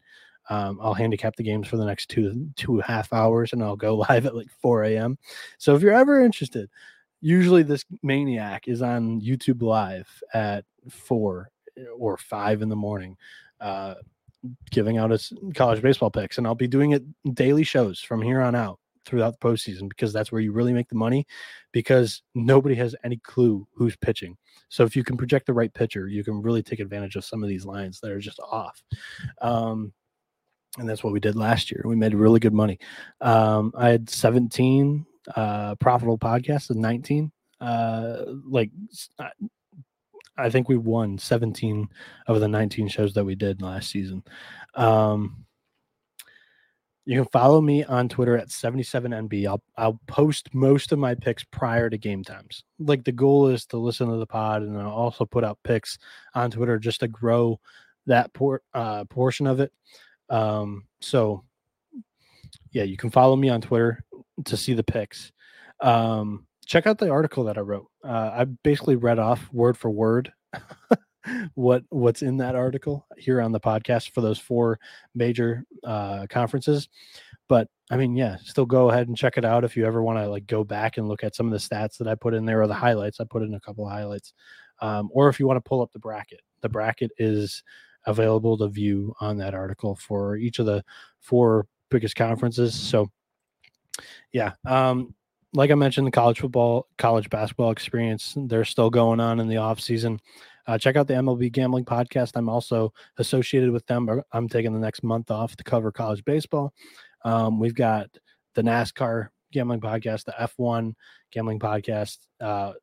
Um, I'll handicap the games for the next two two half hours and I'll go <laughs> live at like 4 a.m. So if you're ever interested, usually this maniac is on YouTube live at four or five in the morning. Uh, giving out his college baseball picks, and I'll be doing it daily shows from here on out throughout the postseason because that's where you really make the money because nobody has any clue who's pitching. So if you can project the right pitcher, you can really take advantage of some of these lines that are just off. Um, and that's what we did last year. We made really good money. Um, I had 17 uh, profitable podcasts and 19. Uh, like I think we won 17 of the 19 shows that we did last season. Um, you can follow me on Twitter at 77NB. I'll I'll post most of my picks prior to game times. Like the goal is to listen to the pod and I'll also put out picks on Twitter just to grow that por- uh, portion of it. Um, so yeah, you can follow me on Twitter to see the picks. Um, check out the article that I wrote. Uh, I basically read off word for word <laughs> what what's in that article here on the podcast for those four major uh, conferences. But I mean, yeah, still go ahead and check it out if you ever want to like go back and look at some of the stats that I put in there or the highlights. I put in a couple of highlights, um, or if you want to pull up the bracket, the bracket is available to view on that article for each of the four biggest conferences. So, yeah, um, like I mentioned, the college football, college basketball experience, they're still going on in the off season. Uh, check out the MLB Gambling Podcast. I'm also associated with them. I'm taking the next month off to cover college baseball. Um, we've got the NASCAR Gambling Podcast, the F1 Gambling Podcast, uh,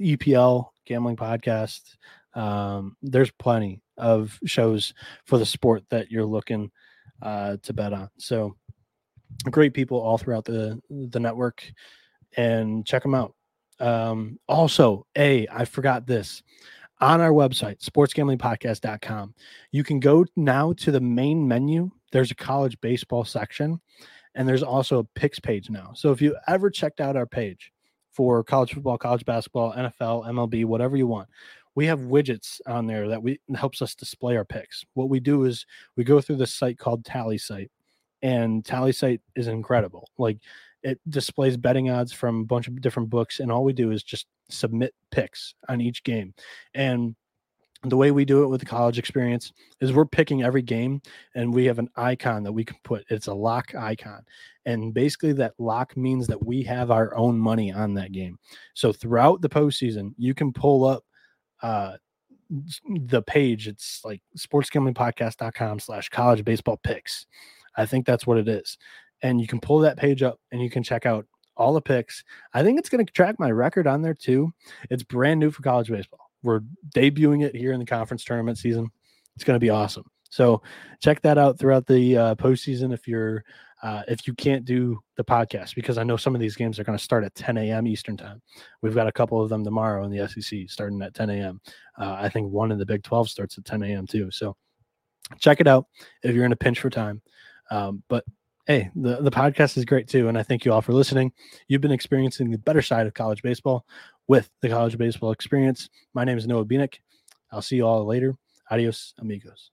EPL Gambling Podcast. Um, there's plenty of shows for the sport that you're looking uh, to bet on. So, great people all throughout the the network and check them out. Um, also, a I forgot this on our website, sportsgamblingpodcast.com. You can go now to the main menu. There's a college baseball section, and there's also a picks page now. So if you ever checked out our page for college football, college basketball, NFL, MLB, whatever you want, we have widgets on there that we helps us display our picks. What we do is we go through this site called TallySight, and TallySight is incredible. Like it displays betting odds from a bunch of different books and all we do is just submit picks on each game. And the way we do it with the college experience is we're picking every game and we have an icon that we can put. It's a lock icon. And basically that lock means that we have our own money on that game. So throughout the postseason you can pull up uh, the page. It's like sports gambling sportsgamblingpodcast.com slash college baseball picks. I think that's what it is and you can pull that page up and you can check out all the picks. I think it's going to track my record on there too. It's brand new for college baseball. We're debuting it here in the conference tournament season. It's going to be awesome. So check that out throughout the uh, postseason if you're uh, if you can't do the podcast, because I know some of these games are going to start at 10 a.m. Eastern time. We've got a couple of them tomorrow in the SEC starting at 10 a.m. Uh, I think one in the Big 12 starts at 10 a.m. too. So check it out if you're in a pinch for time. Um, but hey, the, the podcast is great too. And I thank you all for listening. You've been experiencing the better side of college baseball with the college baseball experience. My name is Noah Bieniek. I'll see you all later. Adios, amigos.